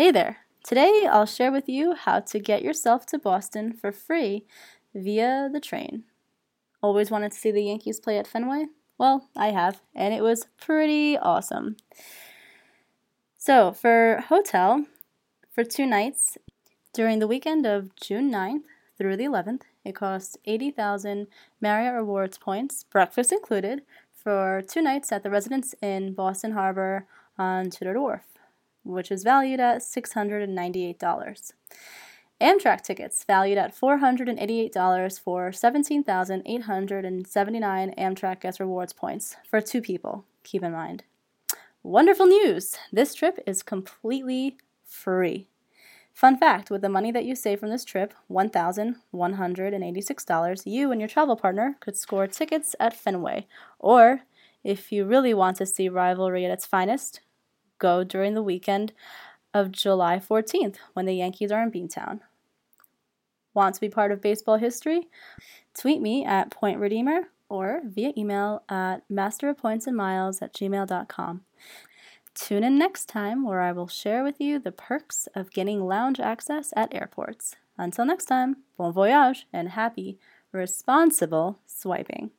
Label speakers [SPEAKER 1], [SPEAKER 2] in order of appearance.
[SPEAKER 1] Hey there! Today I'll share with you how to get yourself to Boston for free via the train. Always wanted to see the Yankees play at Fenway? Well, I have, and it was pretty awesome. So, for hotel, for two nights, during the weekend of June 9th through the 11th, it costs 80,000 Marriott Rewards points, breakfast included, for two nights at the Residence Inn Boston Harbor on Tudor Wharf which is valued at $698. Amtrak tickets valued at $488 for 17,879 Amtrak Guest Rewards points for two people, keep in mind. Wonderful news! This trip is completely free. Fun fact with the money that you save from this trip, $1,186, you and your travel partner could score tickets at Fenway. Or, if you really want to see rivalry at its finest, go during the weekend of July 14th when the Yankees are in Beantown. Want to be part of baseball history? Tweet me at Point Redeemer or via email at masterofpointsandmiles at gmail.com. Tune in next time where I will share with you the perks of getting lounge access at airports. Until next time, bon voyage and happy, responsible swiping.